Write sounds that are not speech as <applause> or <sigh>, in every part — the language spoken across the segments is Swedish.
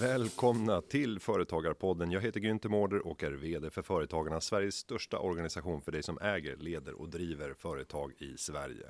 Välkomna till Företagarpodden. Jag heter Günther Mårder och är VD för Företagarna, Sveriges största organisation för dig som äger, leder och driver företag i Sverige.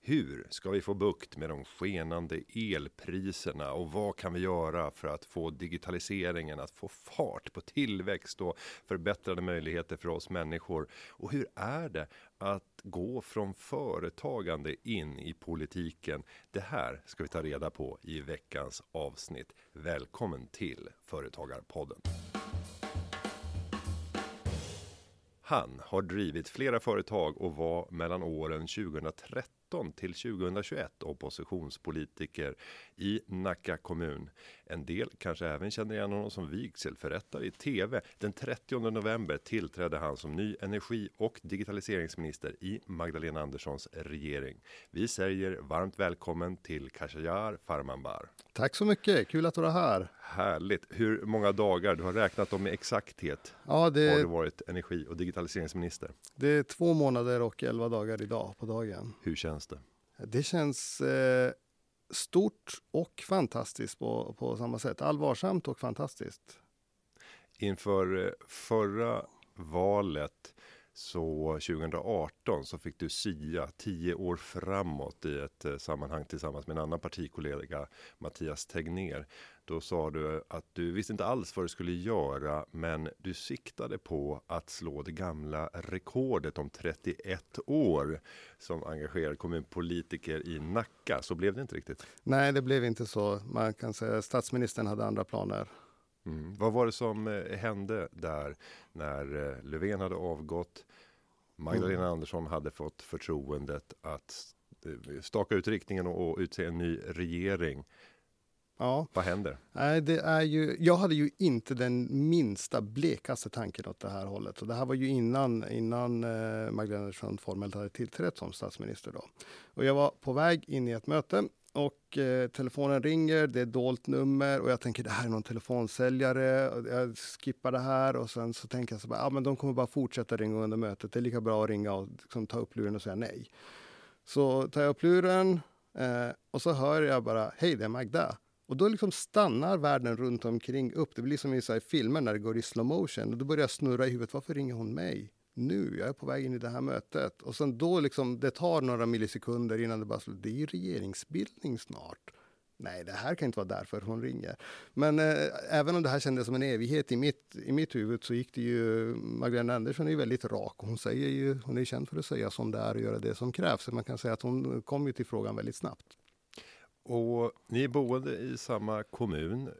Hur ska vi få bukt med de skenande elpriserna och vad kan vi göra för att få digitaliseringen att få fart på tillväxt och förbättrade möjligheter för oss människor? Och hur är det att gå från företagande in i politiken? Det här ska vi ta reda på i veckans avsnitt. Välkommen till Företagarpodden. Han har drivit flera företag och var mellan åren 2013 till 2021 oppositionspolitiker i Nacka kommun. En del kanske även känner igen honom som vigselförrättare i tv. Den 30 november tillträdde han som ny energi och digitaliseringsminister i Magdalena Anderssons regering. Vi säger varmt välkommen till Khashayar Farmanbar. Tack så mycket, kul att vara här. Härligt. Hur många dagar, du har räknat dem med exakthet, ja, det, har du varit energi och digitaliseringsminister? Det är två månader och elva dagar idag på dagen. Hur känns det? Det känns eh, stort och fantastiskt på, på samma sätt. Allvarsamt och fantastiskt. Inför eh, förra valet så 2018 så fick du sia tio år framåt i ett eh, sammanhang tillsammans med en annan partikollega Mattias Tegner. Då sa du att du visste inte alls vad du skulle göra, men du siktade på att slå det gamla rekordet om 31 år som engagerad kommunpolitiker i Nacka. Så blev det inte riktigt. Nej, det blev inte så. Man kan säga statsministern hade andra planer. Mm. Vad var det som eh, hände där när eh, Löfven hade avgått? Magdalena mm. Andersson hade fått förtroendet att eh, staka ut riktningen och, utse en ny regering. Ja. Vad händer? Nej, det är ju, jag hade ju inte den minsta blekaste tanken åt det här hållet. Och det här var ju innan, innan Magdalena Andersson formellt hade tillträtt som statsminister. Då. Och jag var på väg in i ett möte och eh, telefonen ringer, det är dolt nummer och jag tänker det här är någon telefonsäljare. Jag skippar det här och sen så tänker jag så bara, ah, men de kommer bara fortsätta ringa under mötet. Det är lika bra att ringa och liksom, ta upp luren och säga nej. Så tar jag upp luren eh, och så hör jag bara, hej det är Magda. Och då liksom stannar världen runt omkring upp. Det blir som i så filmer när det går i slow motion. Och då börjar jag snurra i huvudet, varför ringer hon mig? Nu, jag är på väg in i det här mötet. Och sen då liksom, det tar några millisekunder innan det bara slutar. Det är ju regeringsbildning snart. Nej, det här kan inte vara därför hon ringer. Men eh, även om det här kändes som en evighet i mitt, i mitt huvud så gick det ju... Magdalena Andersson är ju väldigt rak. Hon, säger ju, hon är känd för att säga som det är och göra det som krävs. Så man kan säga att hon kom ju till frågan väldigt snabbt. Och ni är boende i samma kommun.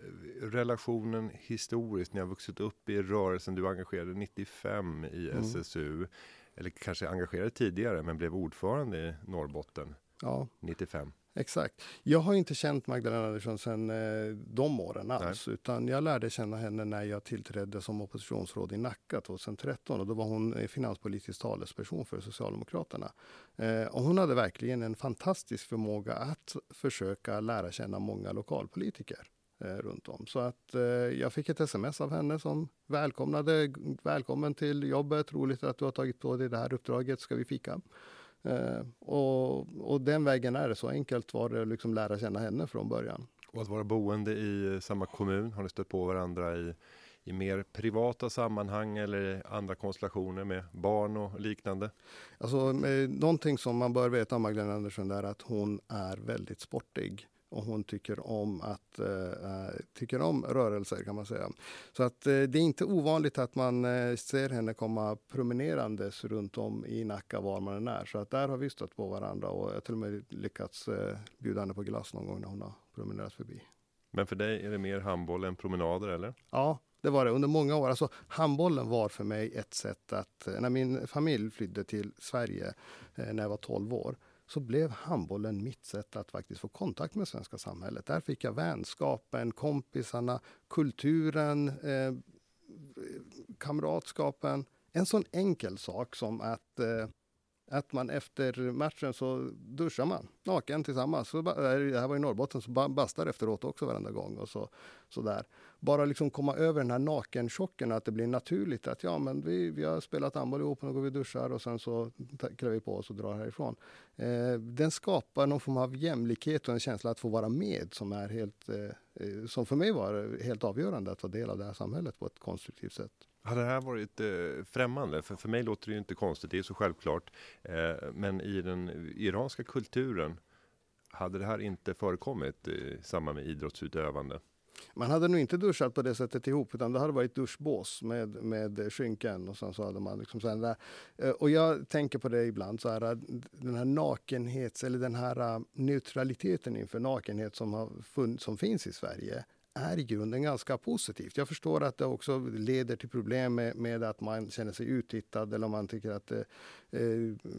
Relationen historiskt, ni har vuxit upp i rörelsen. Du engagerade 95 i mm. SSU. Eller kanske engagerade tidigare, men blev ordförande i Norrbotten ja. 95. Exakt. Jag har inte känt Magdalena Andersson sedan eh, de åren alls. Nej. Utan jag lärde känna henne när jag tillträdde som oppositionsråd i Nacka 2013. Och då var hon eh, finanspolitisk talesperson för Socialdemokraterna. Eh, och hon hade verkligen en fantastisk förmåga att försöka lära känna många lokalpolitiker eh, runt om. Så att eh, jag fick ett sms av henne som välkomnade. Välkommen till jobbet, roligt att du har tagit på dig det här uppdraget, ska vi fika? Eh, och, och, den vägen är det. Så enkelt var det att liksom lära känna henne från början. Och att vara boende i samma kommun, har ni stött på varandra i, i mer privata sammanhang eller andra konstellationer med barn och liknande? Alltså, någonting som man bör veta om Magdalena Andersson är att hon är väldigt sportig och hon tycker om att äh, tycker om rörelser kan man säga. Så att äh, det är inte ovanligt att man äh, ser henne komma promenerandes runt om i Nacka var man än är. Så att där har vi stött på varandra och jag har till och med lyckats bjuda henne på glass någon gång när hon har promenerat förbi. Men för dig är det mer handboll än promenader eller? Ja, det var det under många år. Alltså, handbollen var för mig ett sätt att, när min familj flydde till Sverige när jag var 12 år, så blev handbollen mitt sätt att faktiskt få kontakt med svenska samhället. Där fick jag vänskapen, kompisarna, kulturen, eh, kamratskapen. En sån enkel sak som att eh, att man efter matchen så duschar man naken tillsammans. Så, det här var i Norrbotten, så bastar efteråt också varenda gång. Och så, så där. Bara liksom komma över den här nakenchocken, att det blir naturligt att ja, men vi, vi har spelat handboll ihop, nu går vi duschar och sen så klär vi på oss och drar härifrån. Eh, den skapar någon form av jämlikhet och en känsla att få vara med som är helt, eh, eh som för mig var helt avgörande att ta del av det här samhället på ett konstruktivt sätt. Hade det här varit eh, främmande? För, för mig låter det ju inte konstigt, det är så självklart. Eh, men i den iranska kulturen, hade det här inte förekommit eh, i samband med idrottsutövande? Man hade nog inte duschat på det sättet ihop, utan det hade varit duschbås med, med skynken och sen så hade man liksom så där. Eh, och jag tänker på det ibland så här, den här nakenhets eller den här eh, neutraliteten inför nakenhet som, har fun, som finns i Sverige är i grunden ganska positivt. Jag förstår att det också leder till problem med, med att man känner sig uttittad eller om man tycker att det eh,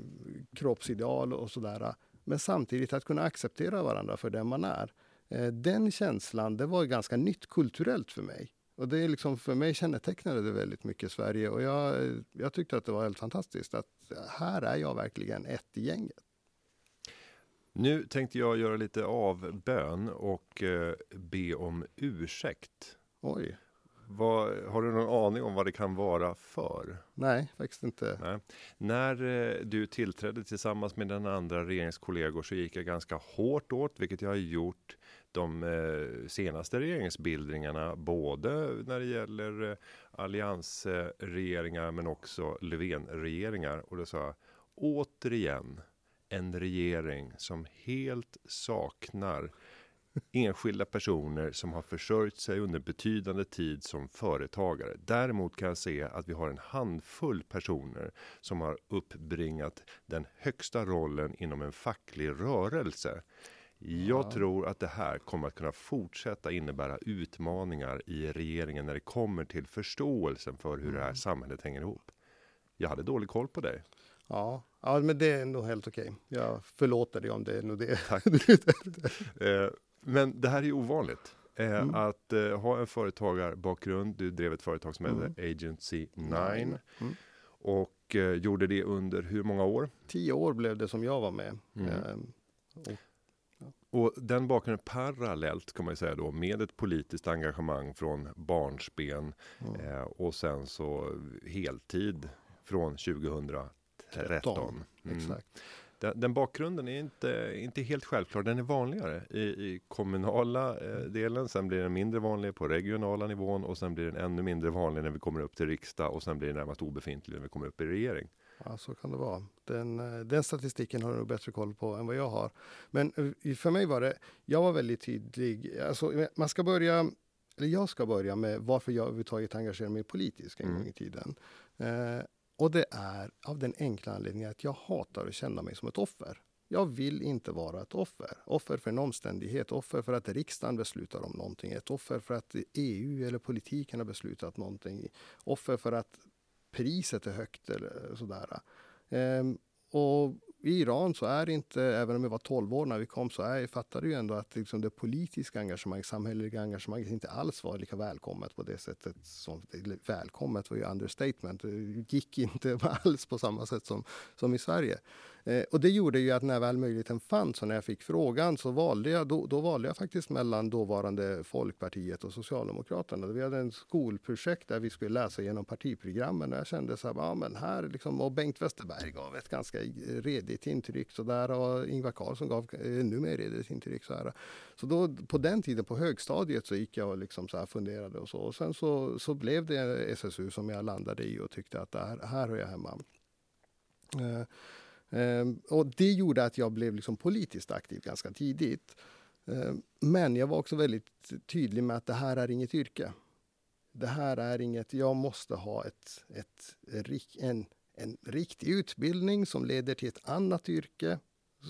kroppsideal och sådär. Men samtidigt att kunna acceptera varandra för den man är. Eh, den känslan, det var ganska nytt kulturellt för mig. Och det är liksom, för mig kännetecknade det väldigt mycket Sverige och jag, jag tyckte att det var helt fantastiskt att här är jag verkligen ett i gänget. Nu tänkte jag göra lite avbön och eh, be om ursäkt. Oj. Vad, har du någon aning om vad det kan vara för? Nej, faktiskt inte. Nej. När eh, du tillträdde tillsammans med den andra regeringskollegor så gick jag ganska hårt åt, vilket jag har gjort de eh, senaste regeringsbildningarna, både när det gäller eh, alliansregeringar men också Löfven-regeringar. Och då sa jag återigen en regering som helt saknar enskilda personer som har försörjt sig under betydande tid som företagare. Däremot kan jag se att vi har en handfull personer som har uppbringat den högsta rollen inom en facklig rörelse. Jag ja. tror att det här kommer att kunna fortsätta innebära utmaningar i regeringen när det kommer till förståelsen för hur mm. det här mm. samhället hänger ihop. Jag hade dålig koll på dig. Ja, ja men det är nog helt okej. Jag förlåter dig om det är nog det. Tack. <laughs> eh, men det här är ovanligt. Eh, mm. Att eh, ha en företagarbakgrund. Du drev ett företag som mm. hette Agency 9. Mm. Och gjorde det under hur många år? Tio år blev det som jag var med. Mm. Ehm, och, ja. och den bakgrunden parallellt kan man ju säga då med ett politiskt engagemang från barnsben mm. och sen så heltid från 2013. 13. Mm. Exakt. Den, den, bakgrunden är inte, inte helt självklar. Den är vanligare i, i kommunala eh, delen. Sen blir den mindre vanlig på regionala nivån och sen blir den ännu mindre vanlig när vi kommer upp till riksdag och sen blir den närmast obefintlig när vi kommer upp i regering. Ja, så kan det vara. Den, eh, den statistiken har du bättre koll på än vad jag har. Men eh, för mig var det, jag var väldigt tydlig. Alltså, man ska börja, eller jag ska börja med varför jag överhuvudtaget engagerar mig politiskt en mm. gång i tiden. Eh, och det är av den enkla anledningen att jag hatar att känna mig som ett offer. Jag vill inte vara ett offer. Offer för en omständighet, offer för att riksdagen beslutar om någonting, ett offer för att EU eller politiken har beslutat någonting, offer för att priset är högt eller eh, sådär. Ehm, och i Iran så är det inte, även om jag var 12 år när vi kom, så är, fattade ju ändå att liksom det politiska engagemanget, samhälleliga engagemanget inte alls var lika välkommet på det sättet. Som, välkommet var ju understatement. Det gick inte <laughs> alls på samma sätt som, som i Sverige. Eh, och det gjorde ju att när väl möjligheten fanns och när jag fick frågan så valde jag, då, då valde jag faktiskt mellan dåvarande Folkpartiet och Socialdemokraterna. Vi hade en skolprojekt där vi skulle läsa igenom partiprogrammen och jag kände så här, ja men här liksom, och Bengt Westerberg gav ett ganska redigt intryck så där och Ingvar Carlsson gav ännu mer redigt intryck så här. Så då på den tiden på högstadiet så gick jag och liksom så här funderade och så och sen så, så blev det SSU som jag landade i och tyckte att här, här hör jag hemma. Uh, Ehm, och det gjorde att jag blev liksom politiskt aktiv ganska tidigt. Ehm, men jag var också väldigt tydlig med att det här är inget yrke. Det här är inget, jag måste ha ett, ett, en, en riktig utbildning som leder till ett annat yrke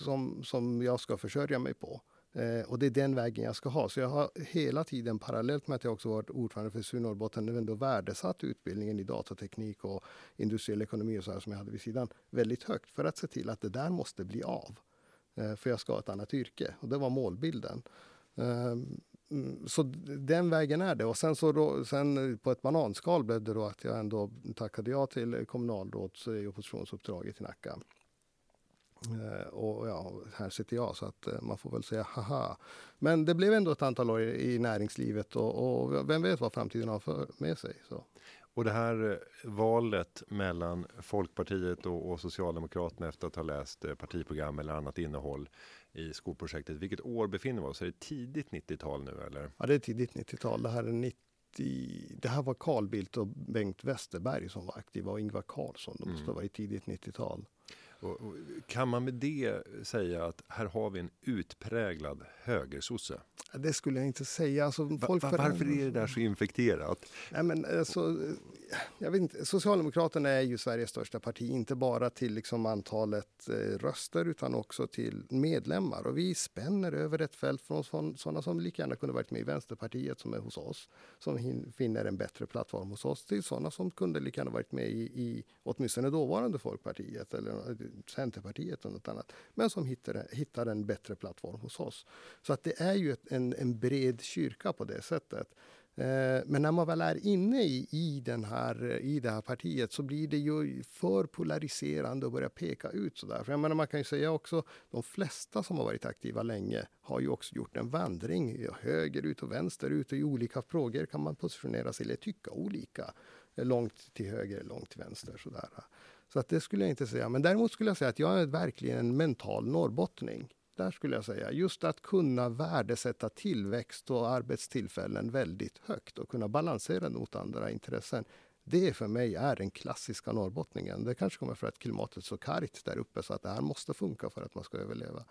som, som jag ska försörja mig på. Eh, och det är den vägen jag ska ha. Så jag har hela tiden parallellt med att jag också varit ordförande för SU Norrbotten ändå värdesatt utbildningen i datateknik och industriell ekonomi och så här som jag hade vid sidan väldigt högt för att se till att det där måste bli av. Eh, för jag ska ha ett annat yrke och det var målbilden. Eh, så den vägen är det. Och sen, så då, sen på ett bananskal blev det då att jag ändå tackade ja till kommunalråds och oppositionsuppdraget i Nacka. Eh, och ja, här sitter jag, så att eh, man får väl säga haha. Men det blev ändå ett antal år i, näringslivet och, och, vem vet vad framtiden har för, med sig. Så. Och det här eh, valet mellan Folkpartiet och, och Socialdemokraterna efter att ha läst partiprogram eller annat innehåll i skolprojektet. Vilket år befinner vi oss? Är det tidigt 90-tal nu eller? Ja, det är tidigt 90-tal. Det här är 90 det här var Carl Bildt och Bengt Westerberg som var aktiva och Ingvar Carlsson. De måste mm. vara i tidigt 90-tal. Och, och, kan man med det säga att här har vi en utpräglad högersosse? Det skulle jag inte säga. Alltså, folk Va, varför är det där så infekterat? Nej, men, alltså, jag vet inte. Socialdemokraterna är ju Sveriges största parti, inte bara till liksom, antalet eh, röster utan också till medlemmar. Och vi spänner över ett fält från sådana som lika gärna kunde varit med i Vänsterpartiet som är hos oss, som finner en bättre plattform hos oss, till sådana som kunde lika gärna varit med i, i åtminstone dåvarande Folkpartiet eller Centerpartiet och något annat, men som hittar, hittar en bättre plattform hos oss. Så att det är ju ett, en, en bred kyrka på det sättet. Eh, men när man väl är inne i, i, den här, i det här partiet så blir det ju för polariserande att börja peka ut sådär. För jag menar, man kan ju säga också, de flesta som har varit aktiva länge har ju också gjort en vandring högerut och vänsterut och i olika frågor kan man positionera sig eller tycka olika. Långt till höger, långt till vänster sådär. Så att det skulle jag inte säga. Men däremot skulle jag säga att jag är verkligen en mental norrbottning. Där skulle jag säga. Just att kunna värdesätta tillväxt och arbetstillfällen väldigt högt och kunna balansera mot andra intressen. Det för mig är den klassiska norrbottningen. Det kanske kommer för att klimatet är så kargt där uppe så att det här måste funka för att man ska överleva.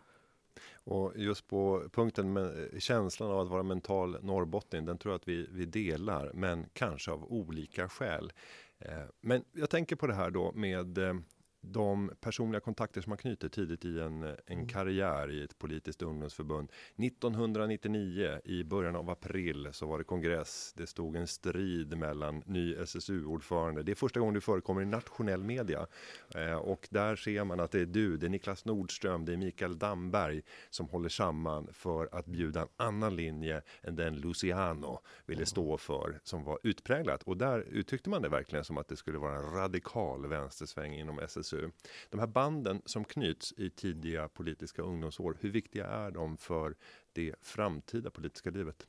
Och just på punkten med eh, känslan av att vara mental norrbottning, den tror jag att vi, vi delar, men kanske av olika skäl. Eh, men jag tänker på det här då med eh, de personliga kontakter som man knyter tidigt i en, en mm. karriär i ett politiskt ungdomsförbund. 1999 i början av april så var det kongress. Det stod en strid mellan ny SSU-ordförande. Det är första gången du förekommer i nationell media eh, och där ser man att det är du, det är Niklas Nordström, det är Mikael Damberg som håller samman för att bjuda en annan linje än den Luciano ville stå för som var utpräglat och där uttryckte man det verkligen som att det skulle vara en radikal vänstersväng inom SSU SSU. De här banden som knyts i tidiga politiska ungdomsår, hur viktiga är de för det framtida politiska livet?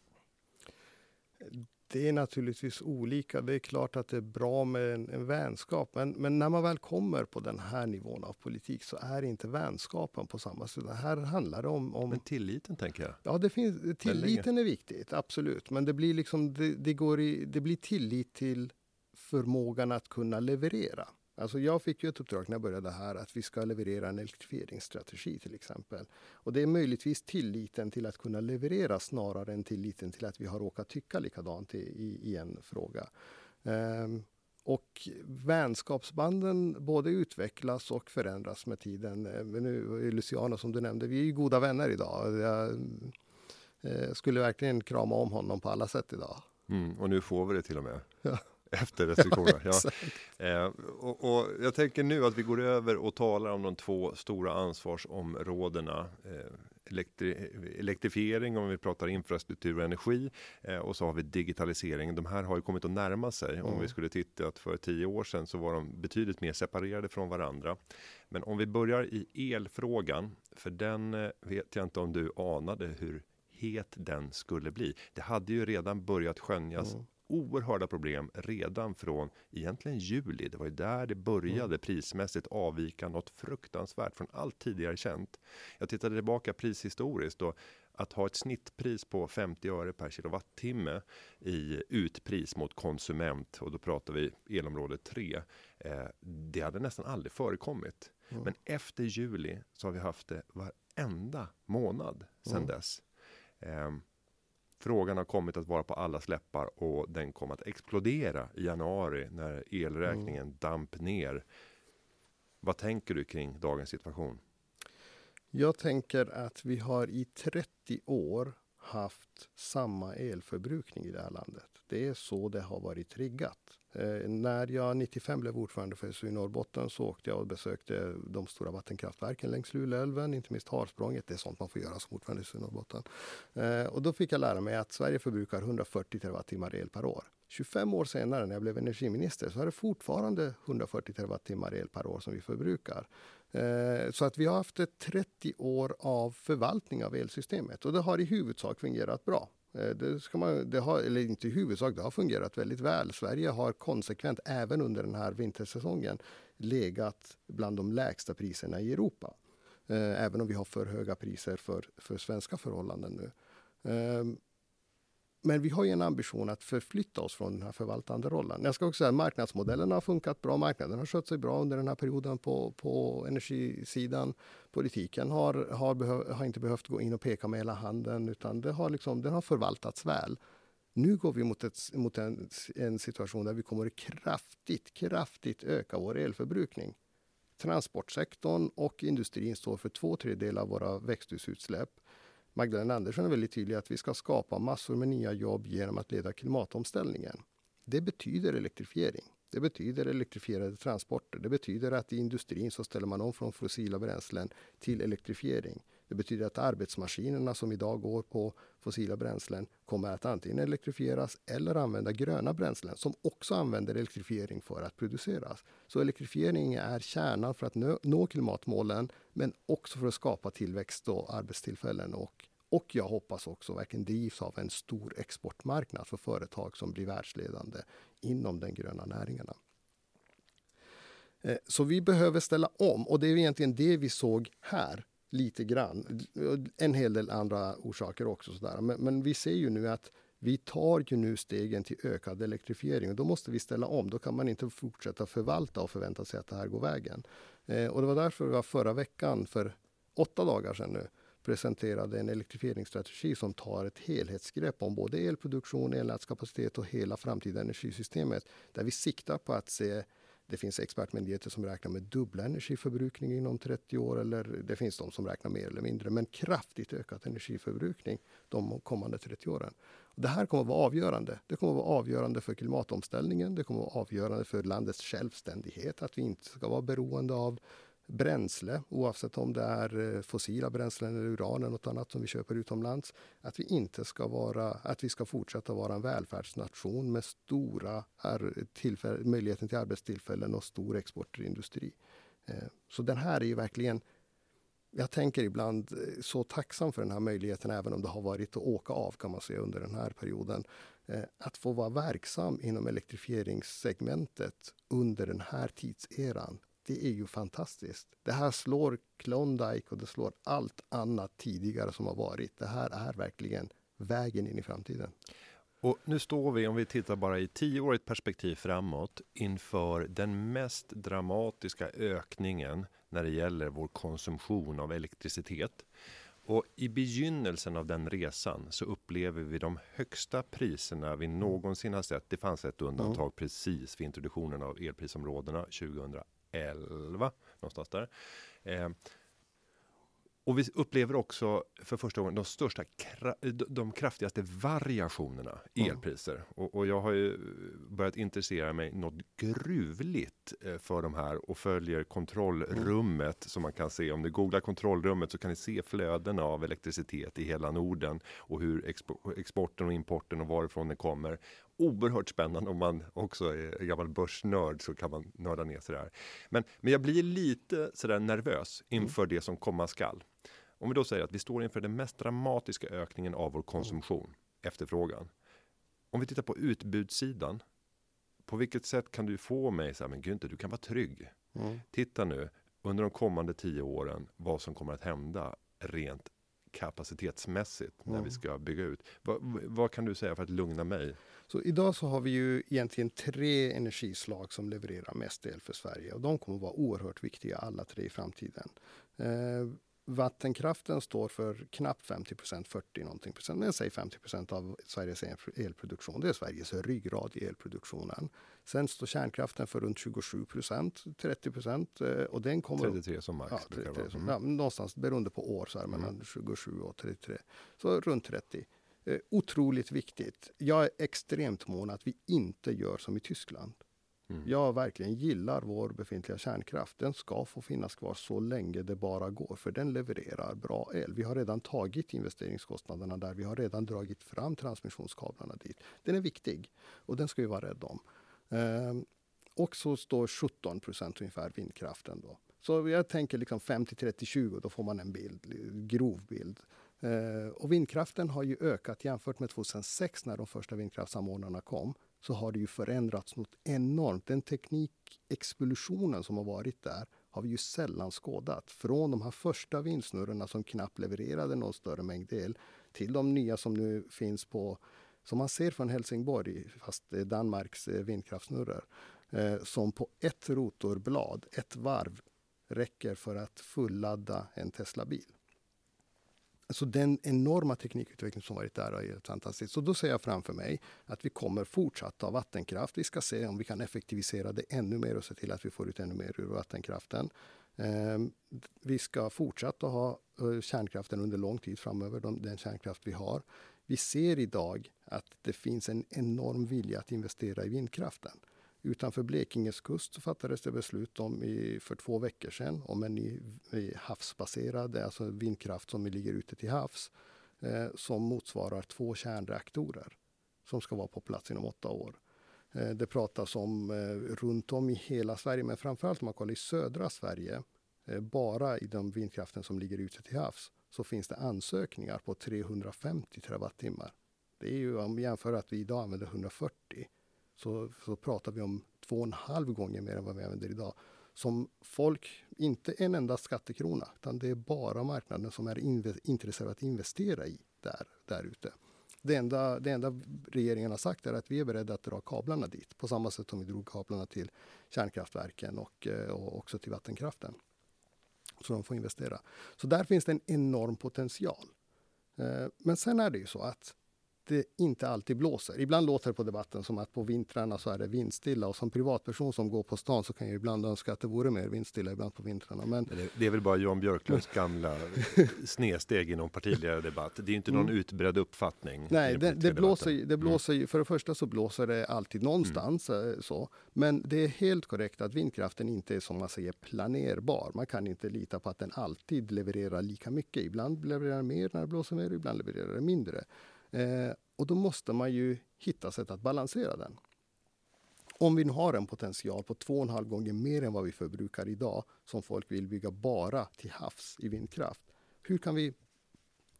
Det är naturligtvis olika. Det är klart att det är bra med en, en vänskap. Men, men, när man väl kommer på den här nivån av politik så är inte vänskapen på samma sätt. Här handlar det om, om... Men tilliten tänker jag. Ja, det finns, tilliten är viktigt, absolut. Men det blir, liksom, det, det går i, det blir tillit till förmågan att kunna leverera. Alltså jag fick ju ett uppdrag när jag började här att vi ska leverera en elektrifieringsstrategi till exempel. Och det är möjligtvis tilliten till att kunna leverera snarare än tilliten till att vi har råkat tycka likadant i, i, i en fråga. Um, och vänskapsbanden både utvecklas och förändras med tiden. Men nu, Luciano som du nämnde, vi är ju goda vänner idag. Jag eh, skulle verkligen krama om honom på alla sätt idag. Mm, och nu får vi det till och med. Ja <laughs> efter restriktionerna. Ja, ja. Eh, och, och, jag tänker nu att vi går över och talar om de två stora ansvarsområdena. Eh, elektri elektrifiering om vi pratar infrastruktur och energi eh, och så har vi digitalisering. De här har ju kommit att närma sig. Mm. Om vi skulle titta att för tio år sedan så var de betydligt mer separerade från varandra. Men om vi börjar i elfrågan, för den eh, vet jag inte om du anade hur het den skulle bli. Det hade ju redan börjat skönjas mm oerhörda problem redan från egentligen juli. Det var ju där det började mm. prismässigt avvika något fruktansvärt från allt tidigare känt. Jag tittade tillbaka prishistoriskt då att ha ett snittpris på 50 öre per kilowattimme i utpris mot konsument och då pratar vi elområde 3. Eh, det hade nästan aldrig förekommit. Mm. Men efter juli så har vi haft det varenda månad sedan mm. dess. Eh, Frågan har kommit att vara på alla släppar och den kommer att explodera i januari när elräkningen mm. damp ner. Vad tänker du kring dagens situation? Jag tänker att vi har i 30 år haft samma elförbrukning i det här landet. Det är så det har varit triggat. Eh, när jag 95 blev ordförande för SU i Norrbotten så åkte jag och besökte de stora vattenkraftverken längs Luleälven, inte minst Harsprånget. Det är sånt man får göra som ordförande i SU i Norrbotten. Eh, och då fick jag lära mig att Sverige förbrukar 140 terawattimmar el per år. 25 år senare när jag blev energiminister så är det fortfarande 140 terawattimmar el per år som vi förbrukar. Eh, så att vi har haft 30 år av förvaltning av elsystemet och det har i huvudsak fungerat bra. Eh, det, ska man, det har, eller inte i huvudsak, det har fungerat väldigt väl. Sverige har konsekvent, även under den här vintersäsongen, legat bland de lägsta priserna i Europa. Eh, även om vi har för höga priser för, för svenska förhållanden nu. Ehm, men vi har ju en ambition att förflytta oss från den här förvaltande rollen. Jag ska också säga att marknadsmodellen har funkat bra. Marknaden har skött sig bra under den här perioden på, på energisidan. Politiken har, har, behöv, har inte behövt gå in och peka med hela handen utan det har liksom, den har förvaltats väl. Nu går vi mot, ett, mot en, en situation där vi kommer att kraftigt, kraftigt öka vår elförbrukning. Transportsektorn och industrin står för två tredjedelar av våra växthusutsläpp. Magdalena Andersson är väldigt tydlig att vi ska skapa massor med nya jobb genom att leda klimatomställningen. Det betyder elektrifiering. Det betyder elektrifierade transporter. Det betyder att i industrin så ställer man om från fossila bränslen till elektrifiering. Det betyder att arbetsmaskinerna som idag går på fossila bränslen kommer att antingen elektrifieras eller använda gröna bränslen som också använder elektrifiering för att produceras. Så elektrifiering är kärnan för att nå klimatmålen men också för att skapa tillväxt och arbetstillfällen och och jag hoppas också verkligen drivs av en stor exportmarknad för företag som blir världsledande inom de gröna näringarna. Eh, så vi behöver ställa om och det är egentligen det vi såg här lite grann. En hel del andra orsaker också. Sådär. Men, men vi ser ju nu att vi tar ju nu stegen till ökad elektrifiering och då måste vi ställa om. Då kan man inte fortsätta förvalta och förvänta sig att det här går vägen. Eh, och det var därför vi var förra veckan, för åtta dagar sedan nu, presenterade en elektrifieringsstrategi som tar ett helhetsgrepp om både elproduktion, elnätskapacitet och hela framtida energisystemet. Där vi siktar på att se det finns expertmyndigheter som räknar med dubbla energiförbrukning inom 30 år eller det finns de som räknar mer eller mindre, men kraftigt ökat energiförbrukning de kommande 30 åren. Det här kommer att vara avgörande. Det kommer att vara avgörande för klimatomställningen. Det kommer att vara avgörande för landets självständighet, att vi inte ska vara beroende av bränsle, oavsett om det är eh, fossila bränslen eller uran eller något annat som vi köper utomlands. Att vi inte ska vara, att vi ska fortsätta vara en välfärdsnation med stora möjligheter till arbetstillfällen och stor exportindustri. Eh, så den här är ju verkligen jag tänker ibland eh, så tacksam för den här möjligheten, även om det har varit att åka av kan man säga under den här perioden. Att få vara verksam inom elektrifieringssegmentet under den här tidseran det är ju fantastiskt. Det här slår Klondike och det slår allt annat tidigare som har varit. Det här är verkligen vägen in i framtiden. Och nu står vi, om vi tittar bara i tioårigt perspektiv framåt, inför den mest dramatiska ökningen när det gäller vår konsumtion av elektricitet. Och i begynnelsen av den resan så upplever vi de högsta priserna vi någonsin har sett. Det fanns ett undantag mm. precis för introduktionen av elprisområdena 2011 11, någonstans där. Eh, och vi upplever också för första gången de största, de kraftigaste variationerna i mm. elpriser. Och, och, jag har ju börjat intressera mig något gruvligt eh, för de här och följer kontrollrummet mm. som man kan se. Om du googlar kontrollrummet så kan ni se flödena av elektricitet i hela Norden och hur exporten och importen och varifrån den kommer oerhört spännande om man också är gammal börsnörd så kan man nörda ner sig där. Men, men jag blir lite sådär nervös inför mm. det som komma skall. Om vi då säger att vi står inför den mest dramatiska ökningen av vår konsumtion, mm. efterfrågan. Om vi tittar på utbudssidan. På vilket sätt kan du få mig så här, men Günther, du kan vara trygg. Mm. Titta nu under de kommande tio åren vad som kommer att hända rent kapacitetsmässigt när mm. vi ska bygga ut. Va, vad kan du säga för att lugna mig? Så idag så har vi ju egentligen tre energislag som levererar mest el för Sverige och de kommer att vara oerhört viktiga alla tre i framtiden. Eh, vattenkraften står för knappt 50 procent, 40 någonting procent, men säg 50 procent av Sveriges elproduktion. Det är Sveriges ryggrad i elproduktionen. Sen står kärnkraften för runt 27 procent, 30 procent. Eh, och den kommer... 33 som max. Ja, 33, som, mm. ja, någonstans beroende på år, så här, mellan mm. 27 och 33. Så runt 30. Eh, otroligt viktigt. Jag är extremt mån att vi inte gör som i Tyskland. Mm. Jag verkligen gillar vår befintliga kärnkraft. Den ska få finnas kvar så länge det bara går, för den levererar bra el. Vi har redan tagit investeringskostnaderna där. Vi har redan dragit fram transmissionskablarna dit. Den är viktig och den ska vi vara rädda om. Ehm, och så står 17 procent ungefär vindkraften då. Så jag tänker liksom 50, 30, 20, då får man en bild, grov bild. Eh, och vindkraften har ju ökat jämfört med 2006 när de första vindkraftssamordnarna kom. Så har det ju förändrats något enormt. Den teknikexplosionen som har varit där har vi ju sällan skådat. Från de här första vindsnurrorna som knappt levererade någon större mängd el till de nya som nu finns på, som man ser från Helsingborg, fast Danmarks eh, vindkraftsnurror, eh, som på ett rotorblad, ett varv, räcker för att fulladda en Tesla-bil. Alltså den enorma teknikutveckling som varit där har varit fantastisk. Så då ser jag framför mig att vi kommer fortsatt ha vattenkraft. Vi ska se om vi kan effektivisera det ännu mer och se till att vi får ut ännu mer ur vattenkraften. Ehm, vi ska fortsätta ha eh, kärnkraften under lång tid framöver, den kärnkraft vi har. Vi ser idag att det finns en enorm vilja att investera i vindkraften. Utanför Blekinges kust så fattades det beslut om i, för två veckor sedan om en ny havsbaserad, alltså vindkraft som ligger ute till havs, eh, som motsvarar två kärnreaktorer som ska vara på plats inom åtta år. Eh, det pratas om eh, runt om i hela Sverige, men framförallt om man kollar i södra Sverige, eh, bara i de vindkraften som ligger ute till havs, så finns det ansökningar på 350 terawattimmar. Det är ju om vi jämför att vi idag använder 140 så, så pratar vi om två och en halv gånger mer än vad vi använder idag. Som folk, inte en enda skattekrona, utan det är bara marknaden som är intresserad av att investera i där, där ute. Det enda, det enda regeringen har sagt är att vi är beredda att dra kablarna dit, på samma sätt som vi drog kablarna till kärnkraftverken och, och också till vattenkraften. Så de får investera. Så där finns det en enorm potential. Eh, men sen är det ju så att det inte alltid blåser. Ibland låter det på debatten som att på vintrarna så är det vindstilla och som privatperson som går på stan så kan jag ibland önska att det vore mer vindstilla ibland på vintrarna. Men... Det, är väl bara Jan Björklunds gamla <laughs> snedsteg inom partiledardebatt. Det är inte någon mm. utbredd uppfattning. Nej, det, det, blåser, det mm. blåser mm. för det första så blåser det alltid någonstans mm. så. Men det är helt korrekt att vindkraften inte är som man säger planerbar. Man kan inte lita på att den alltid levererar lika mycket. Ibland levererar den mer när det blåser mer, ibland levererar den mindre. Eh, och då måste man ju hitta sätt att balansera den. Om vi nu har en potential på två och en halv gånger mer än vad vi förbrukar idag, som folk vill bygga bara till havs i vindkraft. Hur kan vi,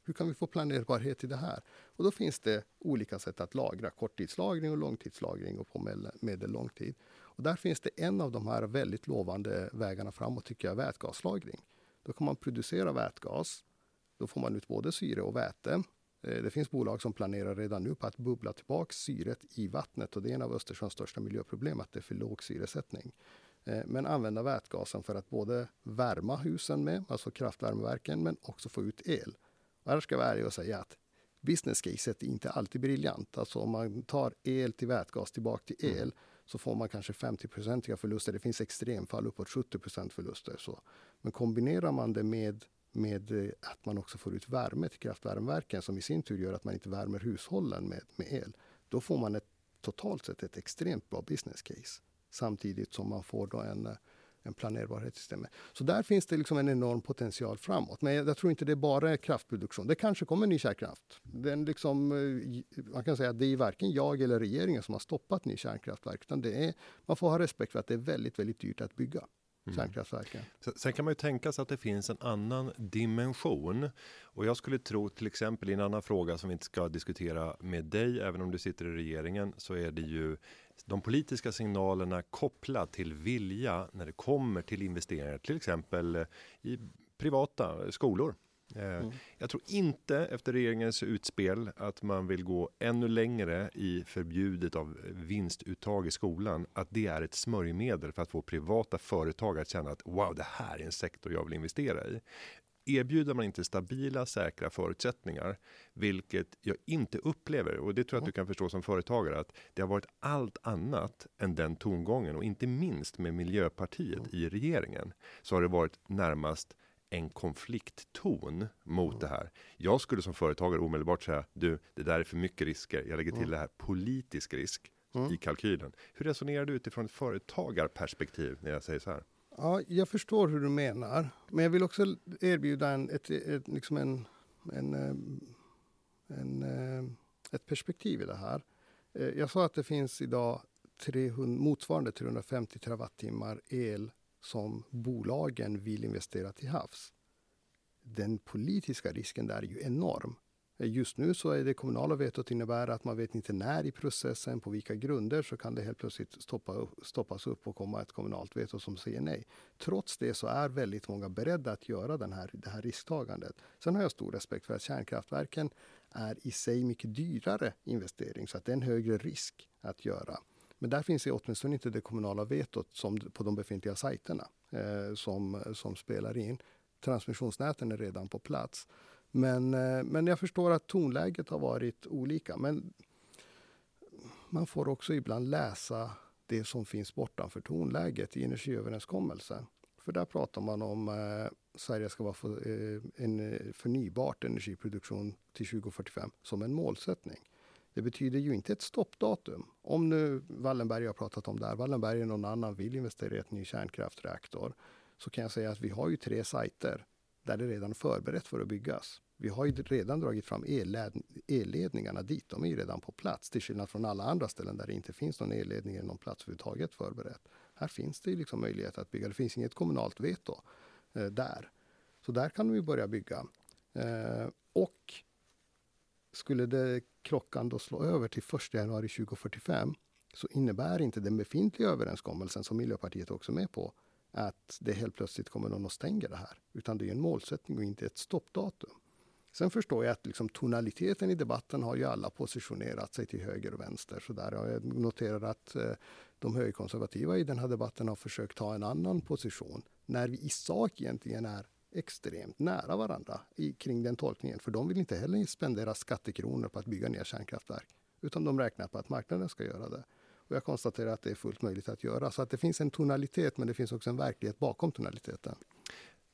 hur kan vi få planerbarhet i det här? Och då finns det olika sätt att lagra, korttidslagring och långtidslagring och på medellång tid. Och där finns det en av de här väldigt lovande vägarna framåt, tycker jag, vätgaslagring. Då kan man producera vätgas. Då får man ut både syre och väte det finns bolag som planerar redan nu på att bubbla tillbaka syret i vattnet och det är en av Östersjöns största miljöproblem att det är för låg syresättning. Eh, men använda vätgasen för att både värma husen med, alltså kraftvärmeverken, men också få ut el. Och här ska jag vara ärlig och säga att business caset är inte alltid briljant. Alltså om man tar el till vätgas tillbaka till el mm. så får man kanske 50-procentiga förluster. Det finns extremfall uppåt 70% förluster. Så. Men kombinerar man det med med eh, att man också får ut värme till kraftvärmeverken som i sin tur gör att man inte värmer hushållen med, med el. Då får man ett, totalt sett ett extremt bra business case samtidigt som man får då en, eh, planerbarhet i systemet. Så där finns det liksom en enorm potential framåt. Men jag tror inte det är bara kraftproduktion. Det kanske kommer ny kärnkraft. Den liksom, eh, man kan säga att det är varken jag eller regeringen som har stoppat ny kärnkraftverk. Utan det är, man får ha respekt för att det är väldigt, väldigt dyrt att bygga. Mm. kärnkraftverken. Sen kan man ju tänka sig att det finns en annan dimension. Och jag skulle tro till exempel i en annan fråga som vi inte ska diskutera med dig, även om du sitter i regeringen, så är det ju de politiska signalerna kopplat till vilja när det kommer till investeringar, till exempel i privata skolor. Eh, mm. Jag tror inte efter regeringens utspel att man vill gå ännu längre i förbjudet av vinstuttag i skolan. Att det är ett smörjmedel för att få privata företag att känna att wow, det här är en sektor jag vill investera i. Erbjuder man inte stabila, säkra förutsättningar, vilket jag inte upplever och det tror jag att du kan förstå som företagare att det har varit allt annat än den tongången och inte minst med Miljöpartiet mm. i regeringen så har det varit närmast en konfliktton mot mm. det här. Jag skulle som företagare omedelbart säga du, det där är för mycket risker. Jag lägger till mm. det här politisk risk mm. i kalkylen. Hur resonerar du utifrån ett företagarperspektiv när jag säger så här? Ja, jag förstår hur du menar, men jag vill också erbjuda en, ett, ett, liksom en, en, eh, en, eh, ett perspektiv i det här. Eh, jag sa att det finns idag 300, motsvarande 350 terawattimmar el som bolagen vill investera till havs. Den politiska risken där är ju enorm. Just nu så är det kommunala vetot innebär att man vet inte när i processen, på vilka grunder, så kan det helt plötsligt stoppa, stoppas upp och komma ett kommunalt veto som säger nej. Trots det så är väldigt många beredda att göra den här, det här risktagandet. Sen har jag stor respekt för att kärnkraftverken är i sig mycket dyrare investering, så att det är en högre risk att göra. Men där finns det åtminstone inte det kommunala vetot som på de befintliga sajterna eh, som, som spelar in. Transmissionsnäten är redan på plats. Men, eh, men jag förstår att tonläget har varit olika. Men man får också ibland läsa det som finns bortanför tonläget i energiöverenskommelsen. För där pratar man om att eh, Sverige ska vara för, eh, en eh, förnybart energiproduktion till 2045 som en målsättning. Det betyder ju inte ett stoppdatum. Om nu Wallenberg har pratat om det här, Wallenberg eller någon annan vill investera i ett ny kärnkraftreaktor, så kan jag säga att vi har ju tre sajter där det redan är förberett för att byggas. Vi har ju redan dragit fram elledningarna dit. De är ju redan på plats, till skillnad från alla andra ställen där det inte finns någon elledning eller någon plats överhuvudtaget förberett. Här finns det ju liksom möjlighet att bygga. Det finns inget kommunalt veto eh, där. Så där kan vi börja bygga. Eh, och skulle det klockan då slå över till 1 januari 2045 så innebär inte den befintliga överenskommelsen, som Miljöpartiet också är med på, att det helt plötsligt kommer någon och stänger det här. Utan det är en målsättning och inte ett stoppdatum. Sen förstår jag att liksom tonaliteten i debatten har ju alla positionerat sig till höger och vänster. Så där jag noterar att eh, de högerkonservativa i den här debatten har försökt ta en annan position. När vi i sak egentligen är extremt nära varandra i, kring den tolkningen. För de vill inte heller spendera skattekronor på att bygga ner kärnkraftverk. Utan de räknar på att marknaden ska göra det. Och jag konstaterar att det är fullt möjligt att göra. Så att det finns en tonalitet, men det finns också en verklighet bakom tonaliteten.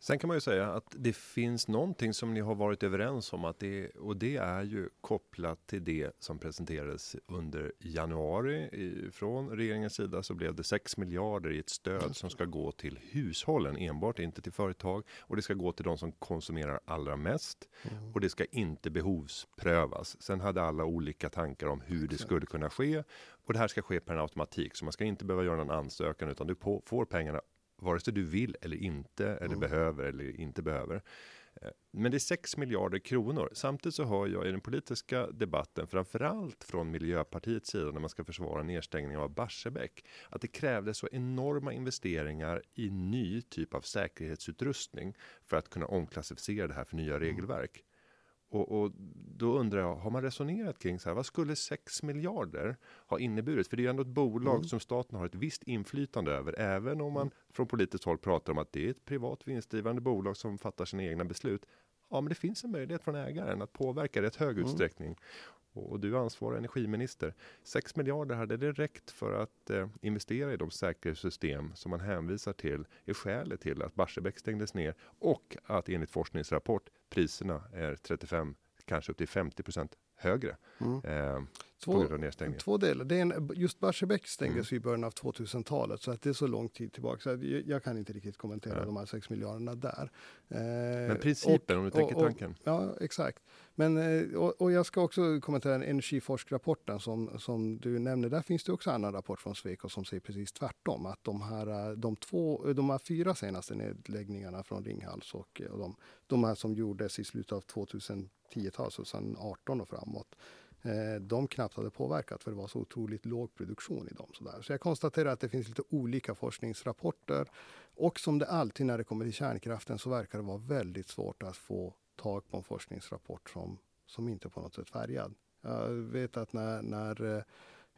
Sen kan man ju säga att det finns någonting som ni har varit överens om att det och det är ju kopplat till det som presenterades under januari i, från regeringens sida så blev det 6 miljarder i ett stöd som ska gå till hushållen enbart, inte till företag och det ska gå till de som konsumerar allra mest mm. och det ska inte behovsprövas. Sen hade alla olika tankar om hur det skulle kunna ske och det här ska ske per automatik så man ska inte behöva göra någon ansökan utan du på, får pengarna vare sig du vill eller inte eller mm. behöver eller inte behöver. Eh, men det är 6 miljarder kronor. Samtidigt så hör jag i den politiska debatten, framförallt från Miljöpartiets sida när man ska försvara nedstängningen av Barsebäck, att det krävdes så enorma investeringar i ny typ av säkerhetsutrustning för att kunna omklassificera det här för nya mm. regelverk. Och, och, då undrar jag, har man resonerat kring så här, vad skulle 6 miljarder ha inneburit? För det är ju ändå ett bolag mm. som staten har ett visst inflytande över, även om man mm. från politiskt håll pratar om att det är ett privat vinstdrivande bolag som fattar sina egna beslut. Ja, men det finns en möjlighet från ägaren att påverka i hög mm. utsträckning. Och, och du ansvarar energiminister. 6 miljarder hade det räckt för att eh, investera i de säkerhetssystem som man hänvisar till är skälet till att Barsebäck stängdes ner och att enligt forskningsrapport priserna är 35 kanske upp till 50% högre. Mm. Eh, två, två delar. Det är en, just Barsebäck stängdes mm. i början av 2000-talet så att det är så lång tid tillbaka. Så jag, jag, kan inte riktigt kommentera ja. de här 6 miljarderna där. Eh, Men principen och, om du tänker och, tanken? ja, exakt. Men, eh, och, och, jag ska också kommentera energiforskrapporten som, som du nämner. Där finns det också en annan rapport från Sweco som säger precis tvärtom. Att de här, eh, de två, de här fyra senaste nedläggningarna från Ringhals och, och de, de här som gjordes i slutet av 2010-talet, så sedan 18 och framåt Eh, Eh, de knappt hade påverkat för det var så otroligt låg produktion i dem. Så, så jag konstaterar att det finns lite olika forskningsrapporter. Och som det alltid när det kommer till kärnkraften så verkar det vara väldigt svårt att få tag på en forskningsrapport som, som inte på något sätt färgad. Jag vet att när, när eh,